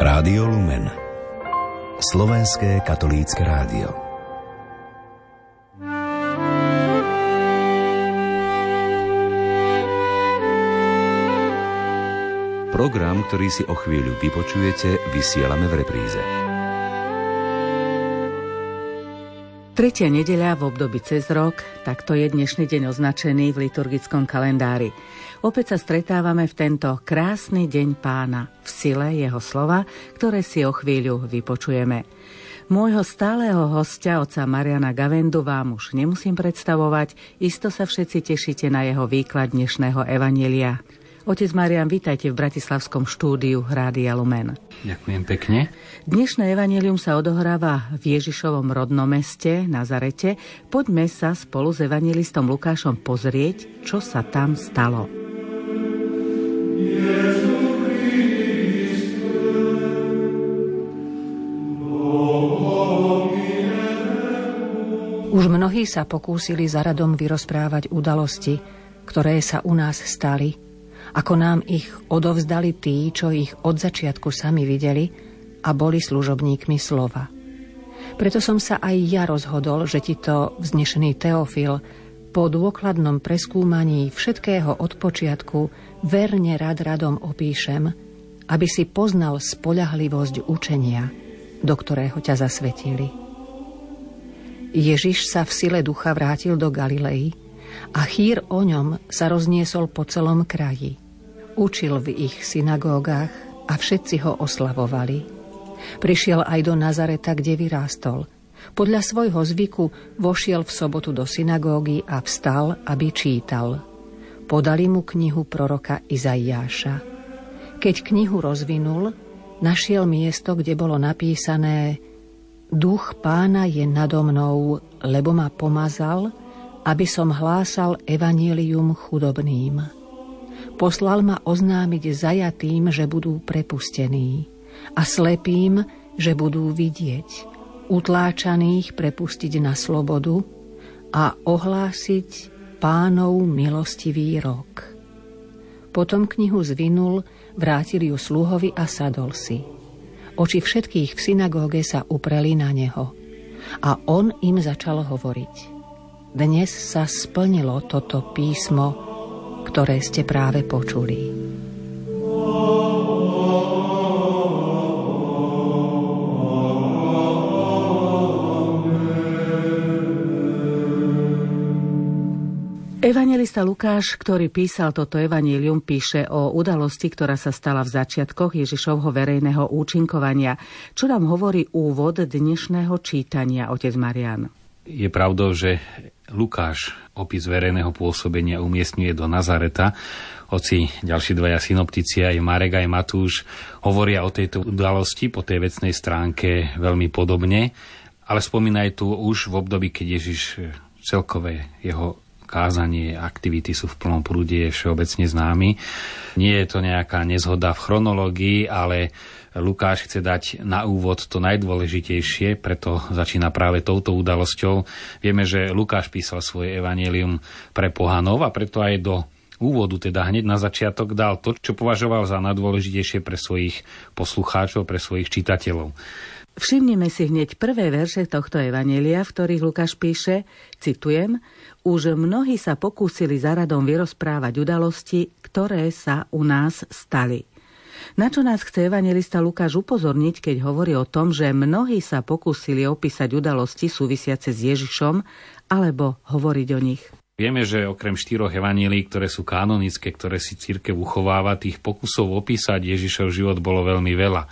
Rádio Lumen Slovenské katolícke rádio Program, ktorý si o chvíľu vypočujete, vysielame v repríze. Tretia nedeľa v období cez rok, takto je dnešný deň označený v liturgickom kalendári. Opäť sa stretávame v tento krásny deň pána, v sile jeho slova, ktoré si o chvíľu vypočujeme. Môjho stáleho hostia, oca Mariana Gavendu, vám už nemusím predstavovať, isto sa všetci tešíte na jeho výklad dnešného evanielia. Otec Marian, vítajte v Bratislavskom štúdiu Rádia Lumen. Ďakujem pekne. Dnešné evanelium sa odohráva v Ježišovom rodnom meste, Nazarete. Poďme sa spolu s evangelistom Lukášom pozrieť, čo sa tam stalo. Už mnohí sa pokúsili za radom vyrozprávať udalosti, ktoré sa u nás stali, ako nám ich odovzdali tí, čo ich od začiatku sami videli a boli služobníkmi slova. Preto som sa aj ja rozhodol, že ti to vznešený Teofil po dôkladnom preskúmaní všetkého od počiatku verne rad radom opíšem, aby si poznal spoľahlivosť učenia, do ktorého ťa zasvetili. Ježiš sa v sile ducha vrátil do Galilei a chýr o ňom sa rozniesol po celom kraji. Učil v ich synagógach a všetci ho oslavovali. Prišiel aj do Nazareta, kde vyrástol. Podľa svojho zvyku vošiel v sobotu do synagógy a vstal, aby čítal. Podali mu knihu proroka Izaiáša. Keď knihu rozvinul, našiel miesto, kde bolo napísané Duch pána je nado mnou, lebo ma pomazal, aby som hlásal evanílium chudobným. Poslal ma oznámiť zajatým, že budú prepustení a slepým, že budú vidieť, utláčaných prepustiť na slobodu a ohlásiť pánov milostivý rok. Potom knihu zvinul, vrátil ju sluhovi a sadol si. Oči všetkých v synagóge sa upreli na neho. A on im začal hovoriť. Dnes sa splnilo toto písmo, ktoré ste práve počuli. Evangelista Lukáš, ktorý písal toto evanílium, píše o udalosti, ktorá sa stala v začiatkoch Ježišovho verejného účinkovania. Čo nám hovorí úvod dnešného čítania, otec Marian? Je pravdou, že Lukáš opis verejného pôsobenia umiestňuje do Nazareta, hoci ďalší dvaja synoptici, aj Marek, aj Matúš, hovoria o tejto udalosti po tej vecnej stránke veľmi podobne, ale spomínajú tu už v období, keď Ježiš celkové jeho kázanie, aktivity sú v plnom prúde, je všeobecne známy. Nie je to nejaká nezhoda v chronológii, ale Lukáš chce dať na úvod to najdôležitejšie, preto začína práve touto udalosťou. Vieme, že Lukáš písal svoje evanelium pre pohanov a preto aj do úvodu, teda hneď na začiatok, dal to, čo považoval za najdôležitejšie pre svojich poslucháčov, pre svojich čitateľov. Všimnime si hneď prvé verše tohto evanelia, v ktorých Lukáš píše, citujem, už mnohí sa pokúsili za radom vyrozprávať udalosti, ktoré sa u nás stali. Na čo nás chce evangelista Lukáš upozorniť, keď hovorí o tom, že mnohí sa pokúsili opísať udalosti súvisiace s Ježišom alebo hovoriť o nich? Vieme, že okrem štyroch evanílií, ktoré sú kanonické, ktoré si církev uchováva, tých pokusov opísať Ježišov život bolo veľmi veľa.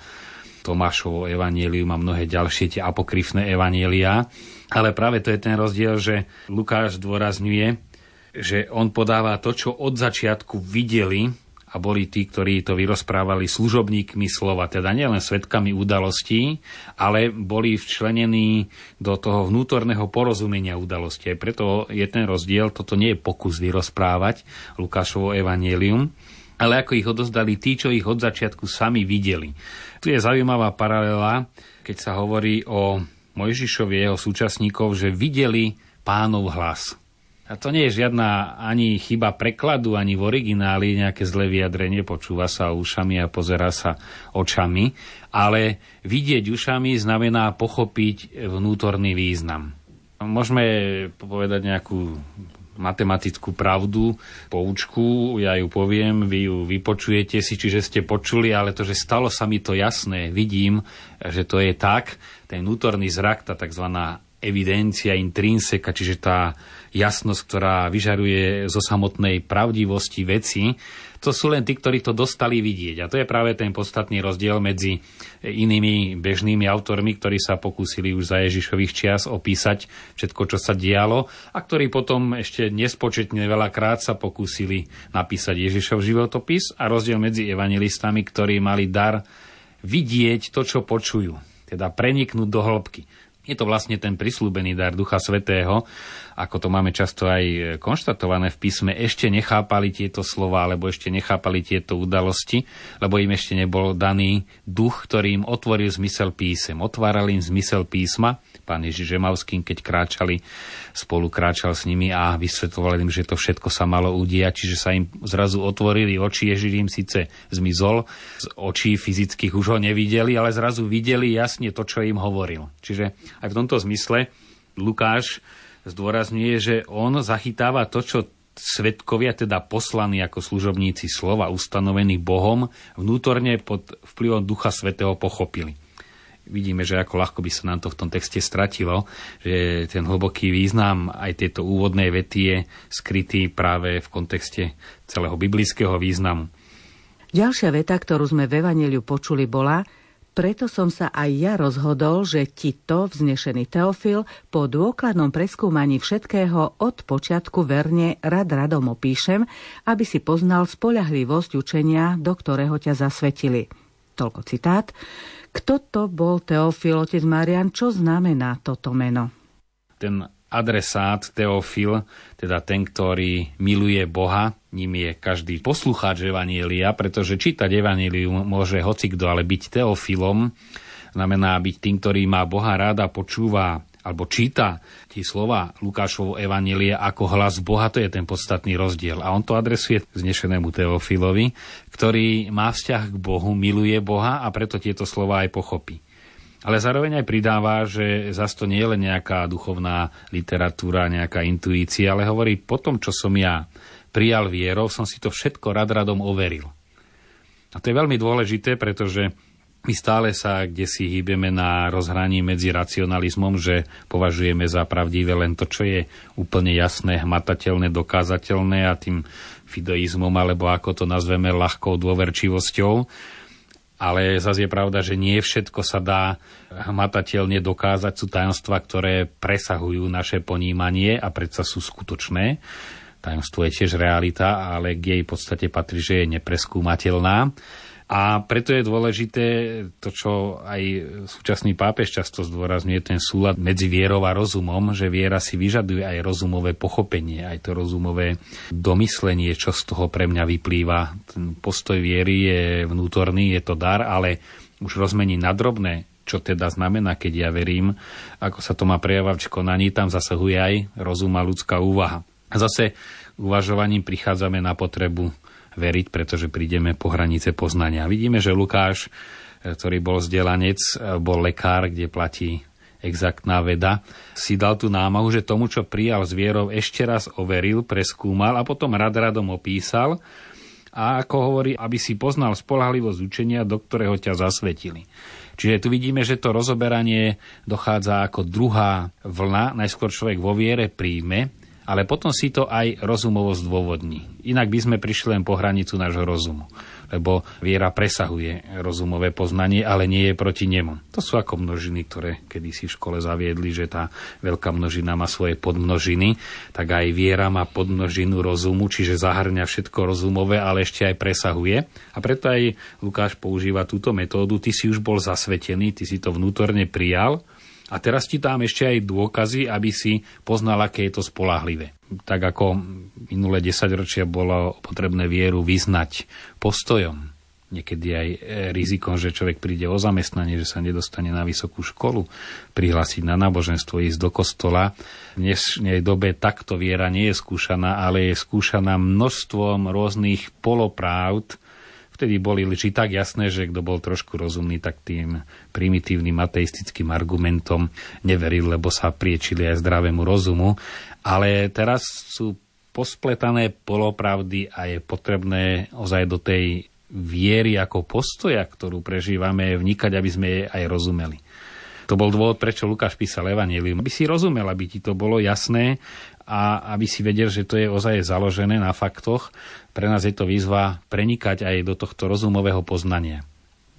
Tomášovo evanílium a mnohé ďalšie tie apokryfné evanielia. Ale práve to je ten rozdiel, že Lukáš zdôrazňuje, že on podáva to, čo od začiatku videli a boli tí, ktorí to vyrozprávali služobníkmi slova, teda nielen svetkami udalostí, ale boli včlenení do toho vnútorného porozumenia udalosti. Preto je ten rozdiel, toto nie je pokus vyrozprávať Lukášovo evanielium, ale ako ich odozdali tí, čo ich od začiatku sami videli. Tu je zaujímavá paralela, keď sa hovorí o Mojžišovi jeho súčasníkov, že videli pánov hlas. A to nie je žiadna ani chyba prekladu, ani v origináli nejaké zlé vyjadrenie, počúva sa ušami a pozera sa očami, ale vidieť ušami znamená pochopiť vnútorný význam. Môžeme povedať nejakú matematickú pravdu, poučku, ja ju poviem, vy ju vypočujete si, čiže ste počuli, ale to, že stalo sa mi to jasné, vidím, že to je tak, ten vnútorný zrak, tá tzv. evidencia intrinseka, čiže tá jasnosť, ktorá vyžaruje zo samotnej pravdivosti veci, to sú len tí, ktorí to dostali vidieť. A to je práve ten podstatný rozdiel medzi inými bežnými autormi, ktorí sa pokúsili už za Ježišových čias opísať všetko, čo sa dialo a ktorí potom ešte nespočetne veľakrát sa pokúsili napísať Ježišov životopis a rozdiel medzi evangelistami, ktorí mali dar vidieť to, čo počujú, teda preniknúť do hĺbky. Je to vlastne ten prislúbený dar Ducha Svetého, ako to máme často aj konštatované v písme, ešte nechápali tieto slova, alebo ešte nechápali tieto udalosti, lebo im ešte nebol daný duch, ktorý im otvoril zmysel písem. Otváral im zmysel písma, pán Ježiš Žemavským, keď kráčali, spolu kráčal s nimi a vysvetloval im, že to všetko sa malo udiať, čiže sa im zrazu otvorili oči, Ježiš im síce zmizol, z očí fyzických už ho nevideli, ale zrazu videli jasne to, čo im hovoril. Čiže aj v tomto zmysle Lukáš zdôrazňuje, že on zachytáva to, čo svetkovia, teda poslaní ako služobníci slova, ustanovení Bohom, vnútorne pod vplyvom Ducha Svetého pochopili vidíme, že ako ľahko by sa nám to v tom texte stratilo, že ten hlboký význam aj tejto úvodnej vety je skrytý práve v kontexte celého biblického významu. Ďalšia veta, ktorú sme v Evangeliu počuli, bola preto som sa aj ja rozhodol, že ti to, vznešený Teofil, po dôkladnom preskúmaní všetkého od počiatku verne rad radom opíšem, aby si poznal spoľahlivosť učenia, do ktorého ťa zasvetili. Toľko citát. Kto to bol Teofil, otec Marian? Čo znamená toto meno? Ten adresát Teofil, teda ten, ktorý miluje Boha, ním je každý poslucháč Evanielia, pretože čítať Evanielium môže hocikto, ale byť Teofilom znamená byť tým, ktorý má Boha ráda, počúva alebo číta tie slova Lukášovo evanelie ako hlas Boha, to je ten podstatný rozdiel. A on to adresuje znešenému Teofilovi, ktorý má vzťah k Bohu, miluje Boha a preto tieto slova aj pochopí. Ale zároveň aj pridáva, že zase to nie je len nejaká duchovná literatúra, nejaká intuícia, ale hovorí, po tom, čo som ja prijal vierou, som si to všetko rad radom overil. A to je veľmi dôležité, pretože my stále sa kde si hýbeme na rozhraní medzi racionalizmom, že považujeme za pravdivé len to, čo je úplne jasné, hmatateľné, dokázateľné a tým fideizmom, alebo ako to nazveme, ľahkou dôverčivosťou. Ale zase je pravda, že nie všetko sa dá hmatateľne dokázať. Sú tajomstva, ktoré presahujú naše ponímanie a predsa sú skutočné. Tajomstvo je tiež realita, ale k jej podstate patrí, že je nepreskúmateľná. A preto je dôležité to, čo aj súčasný pápež často zdôrazňuje, ten súlad medzi vierou a rozumom, že viera si vyžaduje aj rozumové pochopenie, aj to rozumové domyslenie, čo z toho pre mňa vyplýva. Ten postoj viery je vnútorný, je to dar, ale už rozmení na drobné, čo teda znamená, keď ja verím, ako sa to má prejavať v konaní, tam zasahuje aj rozum a ľudská úvaha. A zase uvažovaním prichádzame na potrebu veriť, pretože prídeme po hranice poznania. Vidíme, že Lukáš, e, ktorý bol vzdelanec, e, bol lekár, kde platí exaktná veda, si dal tú námahu, že tomu, čo prijal z vierou, ešte raz overil, preskúmal a potom rad radom opísal a ako hovorí, aby si poznal spolahlivosť učenia, do ktorého ťa zasvetili. Čiže tu vidíme, že to rozoberanie dochádza ako druhá vlna. Najskôr človek vo viere príjme ale potom si to aj rozumovo zdôvodní. Inak by sme prišli len po hranicu nášho rozumu, lebo viera presahuje rozumové poznanie, ale nie je proti nemu. To sú ako množiny, ktoré kedysi v škole zaviedli, že tá veľká množina má svoje podmnožiny, tak aj viera má podmnožinu rozumu, čiže zahrňa všetko rozumové, ale ešte aj presahuje. A preto aj Lukáš používa túto metódu. Ty si už bol zasvetený, ty si to vnútorne prijal, a teraz ti dám ešte aj dôkazy, aby si poznal, aké je to spolahlivé. Tak ako minulé desaťročia bolo potrebné vieru vyznať postojom, niekedy aj e, rizikom, že človek príde o zamestnanie, že sa nedostane na vysokú školu, prihlásiť na náboženstvo, ísť do kostola. V dnešnej dobe takto viera nie je skúšaná, ale je skúšaná množstvom rôznych polopravd, vtedy boli či tak jasné, že kto bol trošku rozumný, tak tým primitívnym ateistickým argumentom neveril, lebo sa priečili aj zdravému rozumu. Ale teraz sú pospletané polopravdy a je potrebné ozaj do tej viery ako postoja, ktorú prežívame, vnikať, aby sme jej aj rozumeli. To bol dôvod, prečo Lukáš písal Evangelium. Aby si rozumel, aby ti to bolo jasné a aby si vedel, že to je ozaj založené na faktoch. Pre nás je to výzva prenikať aj do tohto rozumového poznania.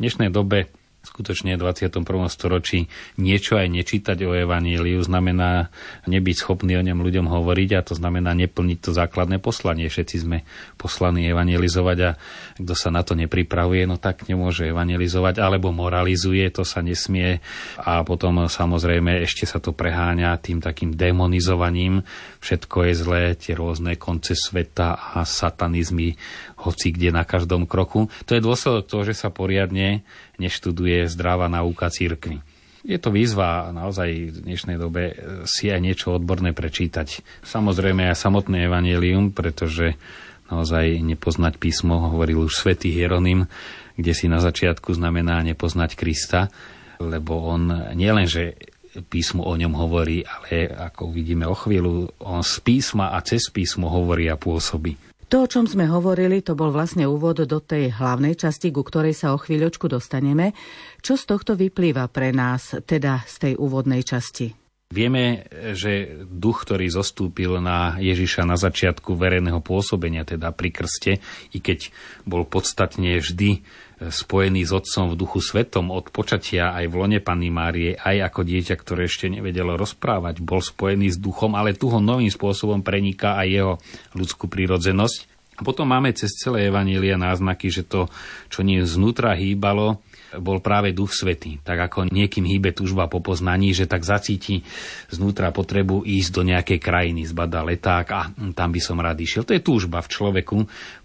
V dnešnej dobe skutočne v 21. storočí niečo aj nečítať o Evaníliu znamená nebyť schopný o ňom ľuďom hovoriť a to znamená neplniť to základné poslanie. Všetci sme poslaní evangelizovať a kto sa na to nepripravuje, no tak nemôže evangelizovať alebo moralizuje, to sa nesmie a potom samozrejme ešte sa to preháňa tým takým demonizovaním. Všetko je zlé, tie rôzne konce sveta a satanizmy hoci kde na každom kroku. To je dôsledok toho, že sa poriadne neštuduje zdravá nauka církvy. Je to výzva naozaj v dnešnej dobe si aj niečo odborné prečítať. Samozrejme aj samotné evanelium, pretože naozaj nepoznať písmo, hovoril už svätý Hieronym, kde si na začiatku znamená nepoznať Krista, lebo on nielenže písmo o ňom hovorí, ale ako uvidíme o chvíľu, on z písma a cez písmo hovorí a pôsobí. To, o čom sme hovorili, to bol vlastne úvod do tej hlavnej časti, ku ktorej sa o chvíľočku dostaneme. Čo z tohto vyplýva pre nás, teda z tej úvodnej časti? Vieme, že duch, ktorý zostúpil na Ježiša na začiatku verejného pôsobenia, teda pri krste, i keď bol podstatne vždy spojený s Otcom v duchu svetom od počatia aj v lone Panny Márie, aj ako dieťa, ktoré ešte nevedelo rozprávať, bol spojený s duchom, ale tu ho novým spôsobom preniká aj jeho ľudskú prírodzenosť. A potom máme cez celé Evanília náznaky, že to, čo nie znútra hýbalo, bol práve Duch Svetý. Tak ako niekým hýbe túžba po poznaní, že tak zacíti znútra potrebu ísť do nejakej krajiny, zbada leták a tam by som rád išiel. To je túžba v človeku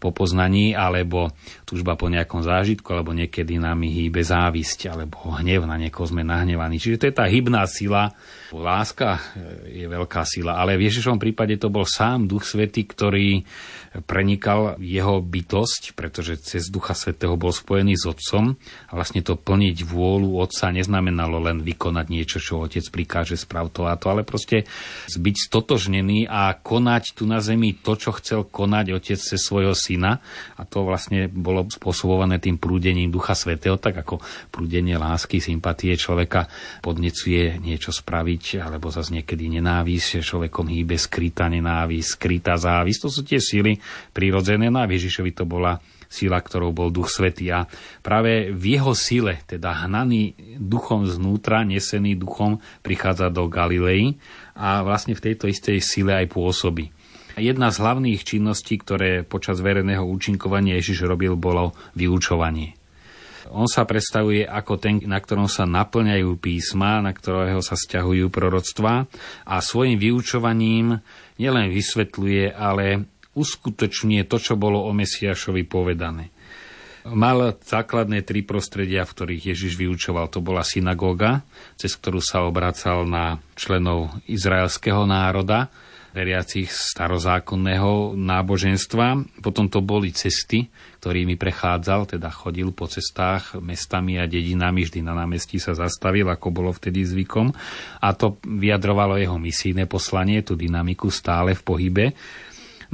po poznaní, alebo túžba po nejakom zážitku, alebo niekedy nám hýbe závisť, alebo hnev na niekoho sme nahnevaní. Čiže to je tá hybná sila. Láska je veľká sila, ale v Ježišovom prípade to bol sám Duch Svetý, ktorý prenikal jeho bytosť, pretože cez Ducha Svetého bol spojený s Otcom a vlastne to plniť vôľu Otca neznamenalo len vykonať niečo, čo Otec prikáže sprav to a to, ale proste byť stotožnený a konať tu na zemi to, čo chcel konať Otec cez svojho syna a to vlastne bolo spôsobované tým prúdením Ducha Svetého, tak ako prúdenie lásky, sympatie človeka podnecuje niečo spraviť, alebo zase niekedy nenávisť, človekom hýbe skrytá nenávisť, skrytá závisť. To sú tie síly, prirodzené. No a Ježišovi to bola sila, ktorou bol Duch Svetý. A práve v jeho sile, teda hnaný duchom znútra, nesený duchom, prichádza do Galilei a vlastne v tejto istej sile aj pôsobí. Jedna z hlavných činností, ktoré počas verejného účinkovania Ježiš robil, bolo vyučovanie. On sa predstavuje ako ten, na ktorom sa naplňajú písma, na ktorého sa stiahujú proroctvá a svojim vyučovaním nielen vysvetľuje, ale uskutočňuje to, čo bolo o Mesiašovi povedané. Mal základné tri prostredia, v ktorých Ježiš vyučoval. To bola synagóga, cez ktorú sa obracal na členov izraelského národa, veriacich starozákonného náboženstva. Potom to boli cesty, ktorými prechádzal, teda chodil po cestách mestami a dedinami, vždy na námestí sa zastavil, ako bolo vtedy zvykom. A to vyjadrovalo jeho misijné poslanie, tú dynamiku stále v pohybe.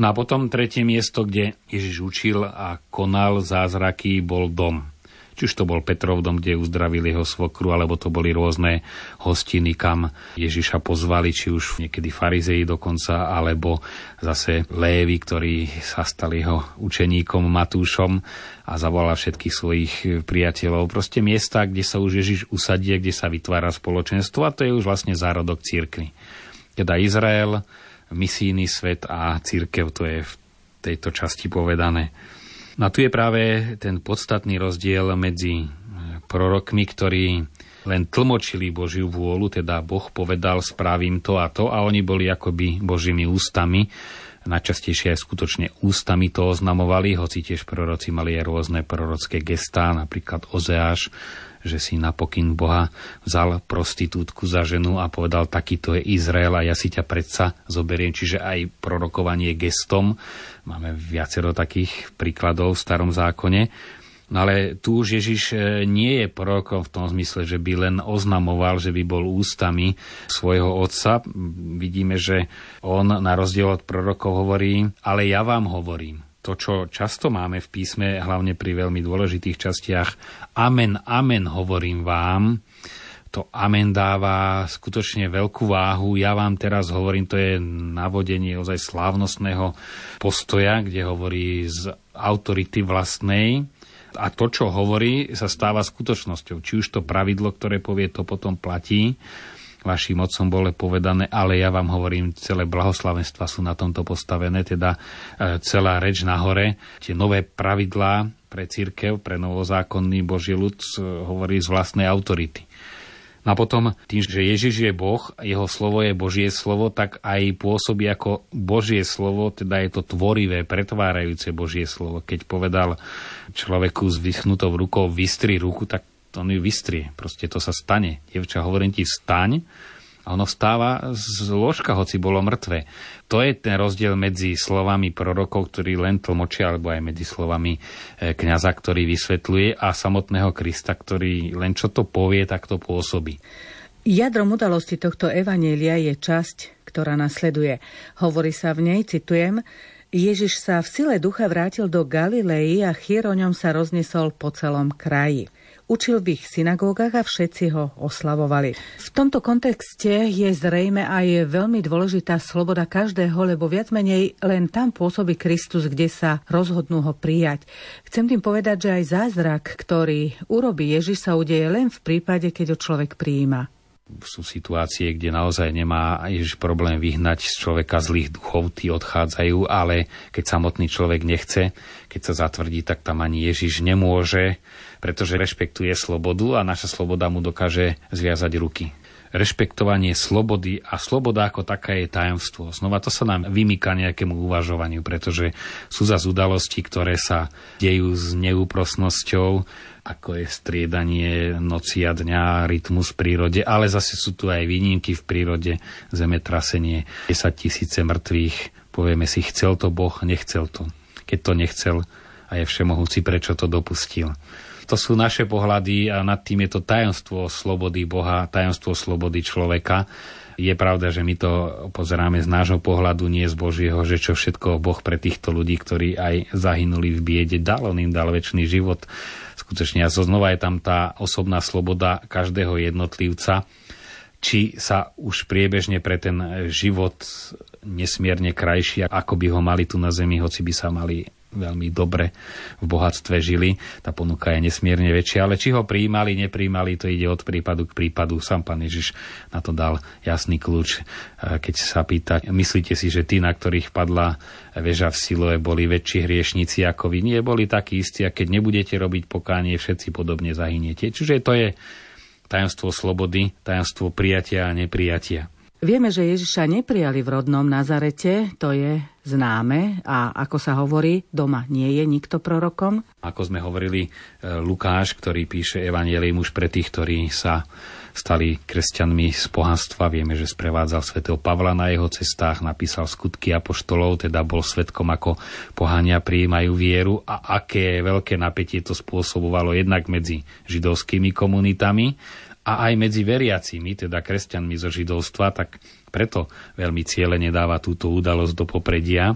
No a potom tretie miesto, kde Ježiš učil a konal zázraky, bol dom. Či už to bol Petrov dom, kde uzdravil jeho svokru, alebo to boli rôzne hostiny, kam Ježiša pozvali, či už niekedy farizei dokonca, alebo zase Lévy, ktorý sa stal jeho učeníkom Matúšom a zavolal všetkých svojich priateľov. Proste miesta, kde sa už Ježiš usadie, kde sa vytvára spoločenstvo a to je už vlastne zárodok církvy. Teda Izrael, misijný svet a církev, to je v tejto časti povedané. No a tu je práve ten podstatný rozdiel medzi e, prorokmi, ktorí len tlmočili Božiu vôľu, teda Boh povedal, spravím to a to a oni boli akoby Božími ústami, Najčastejšie aj skutočne ústami to oznamovali, hoci tiež proroci mali aj rôzne prorocké gestá, napríklad Ozeáš, že si na pokyn Boha vzal prostitútku za ženu a povedal, takýto je Izrael a ja si ťa predsa zoberiem. Čiže aj prorokovanie gestom. Máme viacero takých príkladov v starom zákone. No ale tu už Ježiš e, nie je prorokom v tom zmysle, že by len oznamoval, že by bol ústami svojho otca. Vidíme, že on na rozdiel od prorokov hovorí, ale ja vám hovorím. To, čo často máme v písme, hlavne pri veľmi dôležitých častiach, amen, amen, hovorím vám, to amen dáva skutočne veľkú váhu. Ja vám teraz hovorím, to je navodenie ozaj slávnostného postoja, kde hovorí z autority vlastnej, a to, čo hovorí, sa stáva skutočnosťou. Či už to pravidlo, ktoré povie, to potom platí. Vašim otcom bolo povedané, ale ja vám hovorím, celé blahoslavenstva sú na tomto postavené, teda e, celá reč nahore, tie nové pravidlá pre církev, pre novozákonný Boží ľud e, hovorí z vlastnej autority. No a potom tým, že Ježiš je Boh, jeho slovo je Božie slovo, tak aj pôsobí ako Božie slovo, teda je to tvorivé, pretvárajúce Božie slovo. Keď povedal človeku s vyschnutou rukou vystri ruku, tak on ju vystrie. Proste to sa stane. Dievča, hovorím ti, vstaň, a ono vstáva z ložka, hoci bolo mŕtve. To je ten rozdiel medzi slovami prorokov, ktorí len tlmočia, alebo aj medzi slovami e, kňaza, ktorý vysvetľuje, a samotného Krista, ktorý len čo to povie, tak to pôsobí. Jadrom udalosti tohto evanielia je časť, ktorá nasleduje. Hovorí sa v nej, citujem, Ježiš sa v sile ducha vrátil do Galilei a chýr o ňom sa roznesol po celom kraji. Učil v ich synagógach a všetci ho oslavovali. V tomto kontexte je zrejme aj veľmi dôležitá sloboda každého, lebo viac menej len tam pôsobí Kristus, kde sa rozhodnú ho prijať. Chcem tým povedať, že aj zázrak, ktorý urobí Ježiš, sa udeje len v prípade, keď ho človek prijíma sú situácie, kde naozaj nemá Ježiš problém vyhnať z človeka zlých duchov, tí odchádzajú, ale keď samotný človek nechce, keď sa zatvrdí, tak tam ani Ježiš nemôže, pretože rešpektuje slobodu a naša sloboda mu dokáže zviazať ruky rešpektovanie slobody a sloboda ako taká je tajomstvo. Znova to sa nám vymýka nejakému uvažovaniu, pretože sú zase udalosti, ktoré sa dejú s neúprosnosťou, ako je striedanie noci a dňa, rytmus v prírode, ale zase sú tu aj výnimky v prírode, zemetrasenie, 10 tisíce mŕtvych, povieme si, chcel to Boh, nechcel to. Keď to nechcel a je všemohúci, prečo to dopustil to sú naše pohľady a nad tým je to tajomstvo slobody Boha, tajomstvo slobody človeka. Je pravda, že my to pozeráme z nášho pohľadu, nie z Božieho, že čo všetko Boh pre týchto ľudí, ktorí aj zahynuli v biede, dal, on im dal väčší život. Skutočne, a znova je tam tá osobná sloboda každého jednotlivca, či sa už priebežne pre ten život nesmierne krajší, ako by ho mali tu na zemi, hoci by sa mali veľmi dobre v bohatstve žili. Tá ponuka je nesmierne väčšia, ale či ho prijímali, nepríjmali, to ide od prípadu k prípadu. Sám pán Ježiš na to dal jasný kľúč, keď sa pýta, myslíte si, že tí, na ktorých padla väža v Siloe, boli väčší hriešnici ako vy? Nie, boli takí istí a keď nebudete robiť pokánie, všetci podobne zahyniete. Čiže to je tajomstvo slobody, tajomstvo prijatia a neprijatia. Vieme, že Ježiša neprijali v rodnom Nazarete, to je známe a ako sa hovorí, doma nie je nikto prorokom. Ako sme hovorili, e, Lukáš, ktorý píše Evangelium už pre tých, ktorí sa stali kresťanmi z pohanstva. Vieme, že sprevádzal svätého Pavla na jeho cestách, napísal skutky apoštolov, teda bol svetkom, ako pohania prijímajú vieru a aké veľké napätie to spôsobovalo jednak medzi židovskými komunitami, a aj medzi veriacimi, teda kresťanmi zo židovstva, tak preto veľmi ciele nedáva túto udalosť do popredia.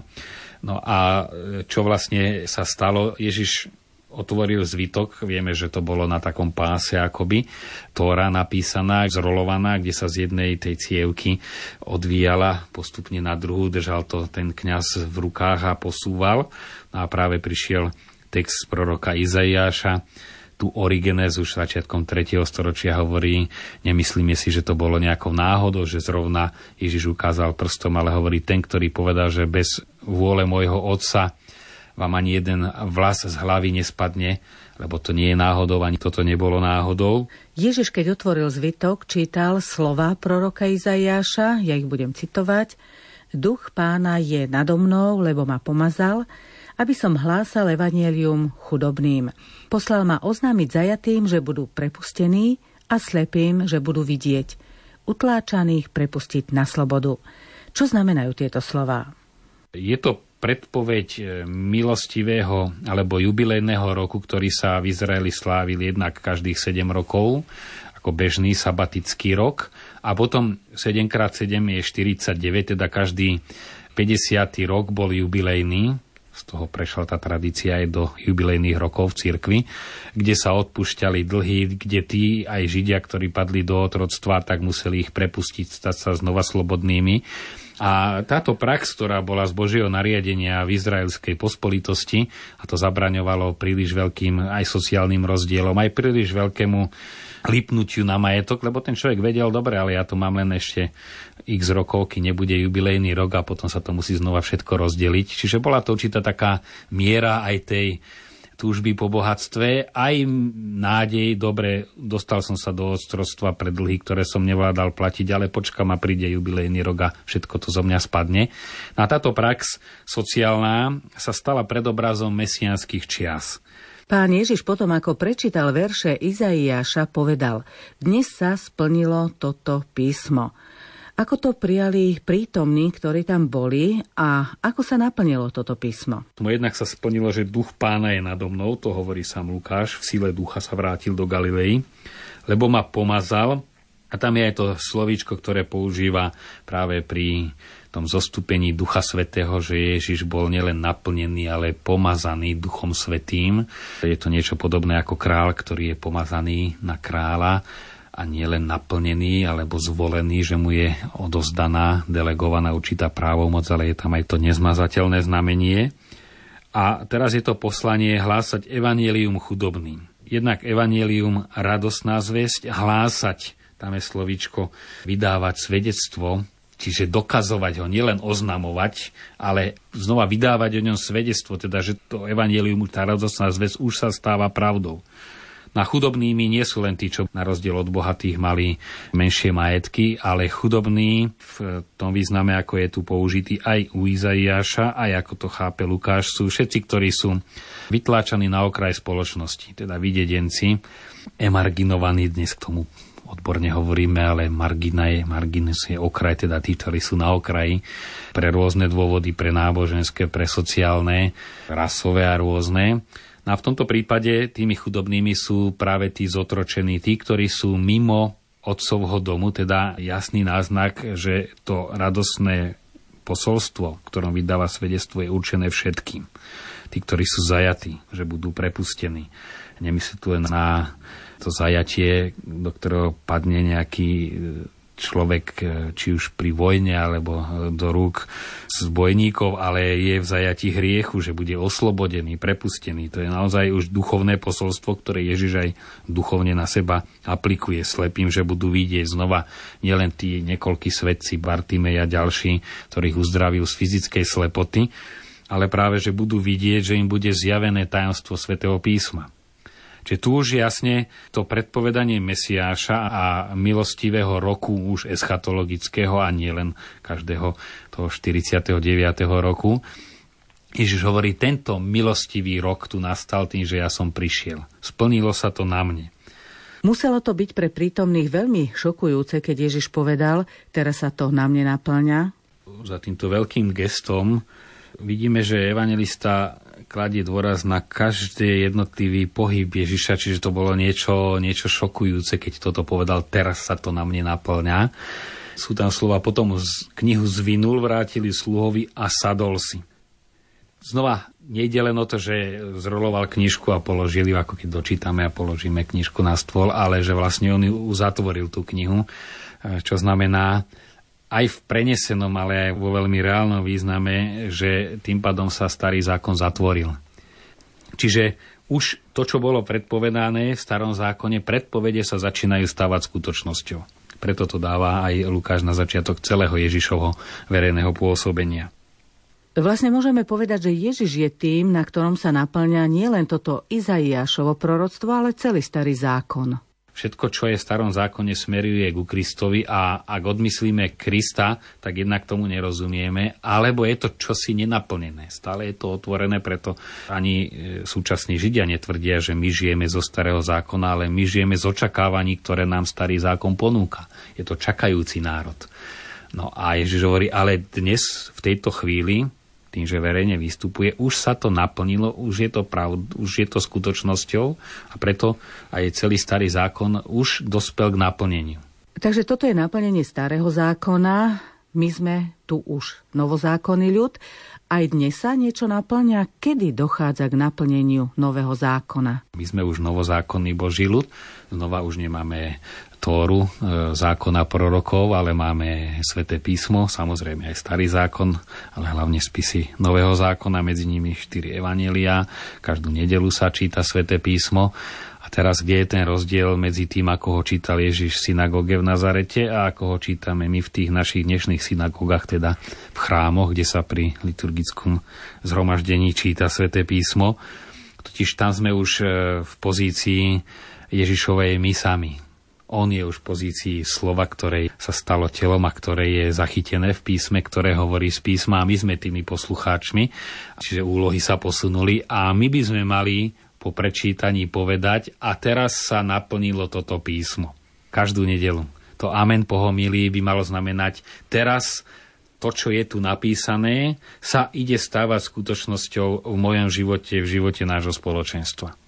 No a čo vlastne sa stalo? Ježiš otvoril zvitok, vieme, že to bolo na takom páse akoby, Tóra napísaná, zrolovaná, kde sa z jednej tej cievky odvíjala postupne na druhú, držal to ten kňaz v rukách a posúval. No a práve prišiel text proroka Izaiáša, tu Origenes už začiatkom 3. storočia hovorí, nemyslíme si, že to bolo nejakou náhodou, že zrovna Ježiš ukázal prstom, ale hovorí ten, ktorý povedal, že bez vôle môjho otca vám ani jeden vlas z hlavy nespadne, lebo to nie je náhodou, ani toto nebolo náhodou. Ježiš, keď otvoril zvitok, čítal slova proroka Izaiáša, ja ich budem citovať, Duch pána je nado mnou, lebo ma pomazal, aby som hlásal evanielium chudobným. Poslal ma oznámiť zajatým, že budú prepustení a slepým, že budú vidieť. Utláčaných prepustiť na slobodu. Čo znamenajú tieto slova? Je to predpoveď e, milostivého alebo jubilejného roku, ktorý sa v Izraeli slávil jednak každých 7 rokov, ako bežný sabatický rok. A potom 7x7 je 49, teda každý 50. rok bol jubilejný. Z toho prešla tá tradícia aj do jubilejných rokov v cirkvi, kde sa odpúšťali dlhy, kde tí aj Židia, ktorí padli do otroctva, tak museli ich prepustiť, stať sa znova slobodnými. A táto prax, ktorá bola z Božieho nariadenia v izraelskej pospolitosti, a to zabraňovalo príliš veľkým aj sociálnym rozdielom, aj príliš veľkému lipnutiu na majetok, lebo ten človek vedel, dobre, ale ja to mám len ešte x rokov, keď nebude jubilejný rok a potom sa to musí znova všetko rozdeliť. Čiže bola to určitá taká miera aj tej túžby po bohatstve, aj nádej, dobre, dostal som sa do ostrovstva pre dlhy, ktoré som nevládal platiť, ale počkam a príde jubilejný rok a všetko to zo mňa spadne. A táto prax sociálna sa stala predobrazom mesianských čias. Pán Ježiš potom, ako prečítal verše Izaiáša, povedal, dnes sa splnilo toto písmo. Ako to prijali prítomní, ktorí tam boli a ako sa naplnilo toto písmo? No jednak sa splnilo, že duch pána je nado mnou, to hovorí sám Lukáš, v sile ducha sa vrátil do Galilei, lebo ma pomazal a tam je aj to slovíčko, ktoré používa práve pri tom zostúpení Ducha Svetého, že Ježiš bol nielen naplnený, ale pomazaný Duchom Svetým. Je to niečo podobné ako král, ktorý je pomazaný na kráľa a nie len naplnený alebo zvolený, že mu je odozdaná, delegovaná určitá právomoc, ale je tam aj to nezmazateľné znamenie. A teraz je to poslanie hlásať evanielium chudobným. Jednak evanielium radosná zväzť, hlásať, tam je slovíčko, vydávať svedectvo, čiže dokazovať ho, nielen oznamovať, ale znova vydávať o ňom svedectvo, teda že to evanielium, tá radosná zväzť už sa stáva pravdou. Na chudobnými nie sú len tí, čo na rozdiel od bohatých mali menšie majetky, ale chudobní v tom význame, ako je tu použitý aj u Izaiáša, aj ako to chápe Lukáš, sú všetci, ktorí sú vytláčaní na okraj spoločnosti, teda videdenci, emarginovaní dnes k tomu odborne hovoríme, ale margina je, marginus je okraj, teda tí, ktorí sú na okraji pre rôzne dôvody, pre náboženské, pre sociálne, rasové a rôzne. No a v tomto prípade tými chudobnými sú práve tí zotročení, tí, ktorí sú mimo otcovho domu, teda jasný náznak, že to radosné posolstvo, ktorom vydáva svedectvo, je určené všetkým. Tí, ktorí sú zajatí, že budú prepustení. Nemyslí tu len na to zajatie, do ktorého padne nejaký človek, e, či už pri vojne alebo e, do rúk zbojníkov, ale je v zajati hriechu, že bude oslobodený, prepustený. To je naozaj už duchovné posolstvo, ktoré Ježiš aj duchovne na seba aplikuje slepým, že budú vidieť znova nielen tí niekoľkí svetci, Bartimej a ďalší, ktorých uzdravil z fyzickej slepoty, ale práve, že budú vidieť, že im bude zjavené tajomstvo svätého písma. Čiže tu už jasne to predpovedanie Mesiáša a milostivého roku už eschatologického a nie len každého toho 49. roku. Ježiš hovorí, tento milostivý rok tu nastal tým, že ja som prišiel. Splnilo sa to na mne. Muselo to byť pre prítomných veľmi šokujúce, keď Ježiš povedal, teraz sa to na mne naplňa. Za týmto veľkým gestom vidíme, že evangelista kladie dôraz na každý jednotlivý pohyb Ježiša, čiže to bolo niečo, niečo šokujúce, keď toto povedal, teraz sa to na mne naplňa. Sú tam slova, potom knihu zvinul, vrátili sluhovi a sadol si. Znova, nejde len o to, že zroloval knižku a položili ako keď dočítame a položíme knižku na stôl, ale že vlastne on ju uzatvoril tú knihu, čo znamená, aj v prenesenom, ale aj vo veľmi reálnom význame, že tým pádom sa starý zákon zatvoril. Čiže už to, čo bolo predpovedané v starom zákone, predpovede sa začínajú stávať skutočnosťou. Preto to dáva aj Lukáš na začiatok celého Ježišovho verejného pôsobenia. Vlastne môžeme povedať, že Ježiš je tým, na ktorom sa naplňa nielen toto Izaiášovo proroctvo, ale celý starý zákon. Všetko, čo je v starom zákone, smeruje ku Kristovi a ak odmyslíme Krista, tak jednak tomu nerozumieme, alebo je to čosi nenaplnené. Stále je to otvorené, preto ani e, súčasní Židia netvrdia, že my žijeme zo starého zákona, ale my žijeme z očakávaní, ktoré nám starý zákon ponúka. Je to čakajúci národ. No a Ježiš hovorí, ale dnes, v tejto chvíli, tým, že verejne vystupuje, už sa to naplnilo, už je to, pravd, už je to skutočnosťou a preto aj celý starý zákon už dospel k naplneniu. Takže toto je naplnenie starého zákona, my sme tu už novozákonný ľud. Aj dnes sa niečo naplňa? Kedy dochádza k naplneniu nového zákona? My sme už novozákonný Boží ľud. Znova už nemáme Tóru, e, zákona prorokov, ale máme sväté písmo, samozrejme aj starý zákon, ale hlavne spisy nového zákona, medzi nimi štyri evanelia. Každú nedelu sa číta sväté písmo. A teraz, kde je ten rozdiel medzi tým, ako ho čítal Ježiš v synagóge v Nazarete a ako ho čítame my v tých našich dnešných synagógach, teda v chrámoch, kde sa pri liturgickom zhromaždení číta sväté písmo. Totiž tam sme už e, v pozícii Ježišovej my sami. On je už v pozícii slova, ktoré sa stalo telom a ktoré je zachytené v písme, ktoré hovorí z písma a my sme tými poslucháčmi. Čiže úlohy sa posunuli a my by sme mali po prečítaní povedať a teraz sa naplnilo toto písmo. Každú nedelu. To amen po homílii by malo znamenať teraz to, čo je tu napísané, sa ide stávať skutočnosťou v mojom živote, v živote nášho spoločenstva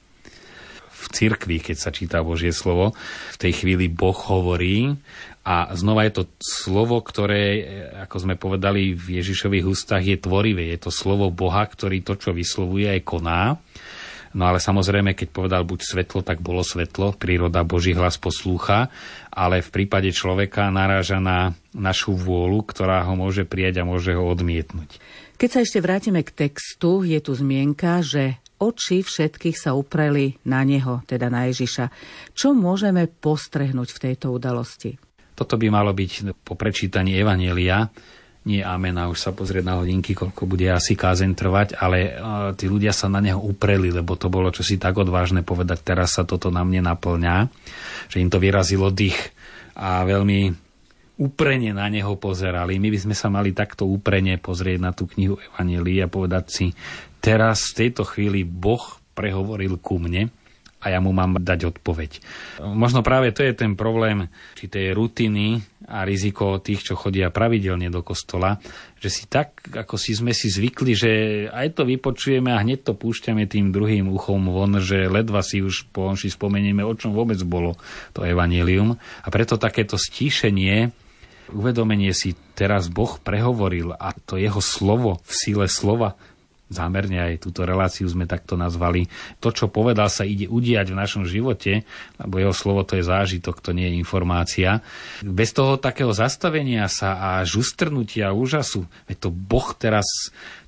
v cirkvi, keď sa číta Božie slovo. V tej chvíli Boh hovorí a znova je to slovo, ktoré, ako sme povedali, v Ježišových ústach je tvorivé. Je to slovo Boha, ktorý to, čo vyslovuje, aj koná. No ale samozrejme, keď povedal buď svetlo, tak bolo svetlo. Príroda Boží hlas poslúcha, ale v prípade človeka naráža na našu vôľu, ktorá ho môže prijať a môže ho odmietnúť. Keď sa ešte vrátime k textu, je tu zmienka, že oči všetkých sa upreli na neho, teda na Ježiša. Čo môžeme postrehnúť v tejto udalosti? Toto by malo byť po prečítaní Evanielia, nie amen a už sa pozrieť na hodinky, koľko bude asi kázeň trvať, ale uh, tí ľudia sa na neho upreli, lebo to bolo čosi tak odvážne povedať, teraz sa toto na mne naplňa, že im to vyrazilo dých a veľmi úprene na neho pozerali. My by sme sa mali takto úprene pozrieť na tú knihu Evanielia a povedať si, teraz v tejto chvíli Boh prehovoril ku mne a ja mu mám dať odpoveď. Možno práve to je ten problém či tej rutiny a riziko tých, čo chodia pravidelne do kostola, že si tak, ako si sme si zvykli, že aj to vypočujeme a hneď to púšťame tým druhým uchom von, že ledva si už po onši spomenieme, o čom vôbec bolo to evanílium. A preto takéto stíšenie uvedomenie si teraz Boh prehovoril a to jeho slovo v síle slova zámerne aj túto reláciu sme takto nazvali. To, čo povedal, sa ide udiať v našom živote, lebo jeho slovo to je zážitok, to nie je informácia. Bez toho takého zastavenia sa a žustrnutia úžasu, veď to Boh teraz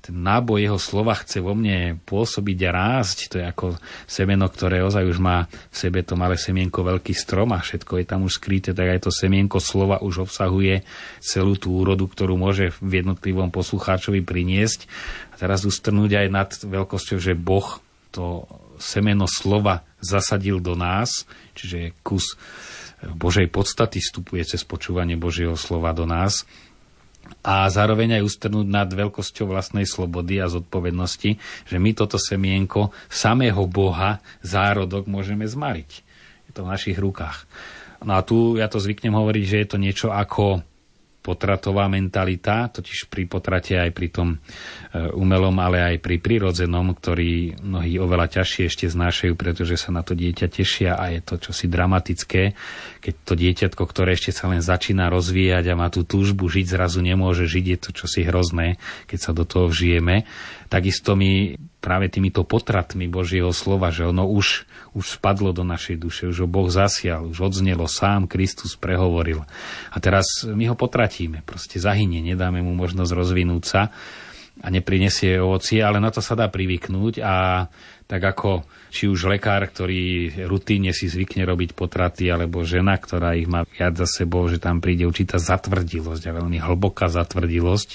ten náboj jeho slova chce vo mne pôsobiť a rásť. To je ako semeno, ktoré ozaj už má v sebe to malé semienko veľký strom a všetko je tam už skryté, tak aj to semienko slova už obsahuje celú tú úrodu, ktorú môže v jednotlivom poslucháčovi priniesť. A teraz ustrnúť aj nad veľkosťou, že Boh to semeno slova zasadil do nás, čiže kus Božej podstaty vstupuje cez počúvanie Božieho slova do nás a zároveň aj ustrnúť nad veľkosťou vlastnej slobody a zodpovednosti, že my toto semienko samého Boha zárodok môžeme zmariť. Je to v našich rukách. No a tu ja to zvyknem hovoriť, že je to niečo ako potratová mentalita, totiž pri potrate aj pri tom e, umelom, ale aj pri prirodzenom, ktorý mnohí oveľa ťažšie ešte znášajú, pretože sa na to dieťa tešia a je to čosi dramatické, keď to dieťatko, ktoré ešte sa len začína rozvíjať a má tú túžbu žiť, zrazu nemôže žiť, je to čosi hrozné, keď sa do toho vžijeme. Takisto my práve týmito potratmi Božieho slova, že ono už, už spadlo do našej duše, už ho Boh zasial, už odznelo, sám Kristus prehovoril. A teraz my ho potratíme, proste zahynie, nedáme mu možnosť rozvinúť sa. A neprinesie ovocie, ale na to sa dá privyknúť a tak ako či už lekár, ktorý rutíne si zvykne robiť potraty, alebo žena, ktorá ich má viac za sebou, že tam príde určitá zatvrdilosť a veľmi hlboká zatvrdilosť,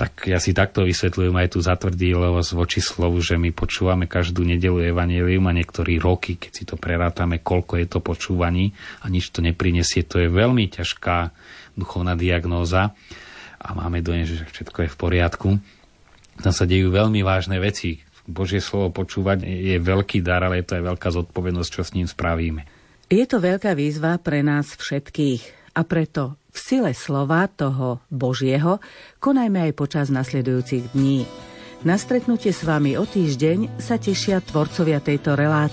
tak ja si takto vysvetľujem aj tú zatvrdilosť voči slovu, že my počúvame každú nedelu evanelium a niektorí roky, keď si to prerátame, koľko je to počúvaní a nič to neprinesie, to je veľmi ťažká duchovná diagnóza a máme dojem, že všetko je v poriadku. Tam sa dejú veľmi vážne veci, Božie slovo počúvať je veľký dar, ale je to aj veľká zodpovednosť, čo s ním spravíme. Je to veľká výzva pre nás všetkých a preto v sile slova toho Božieho konajme aj počas nasledujúcich dní. Na stretnutie s vami o týždeň sa tešia tvorcovia tejto relácie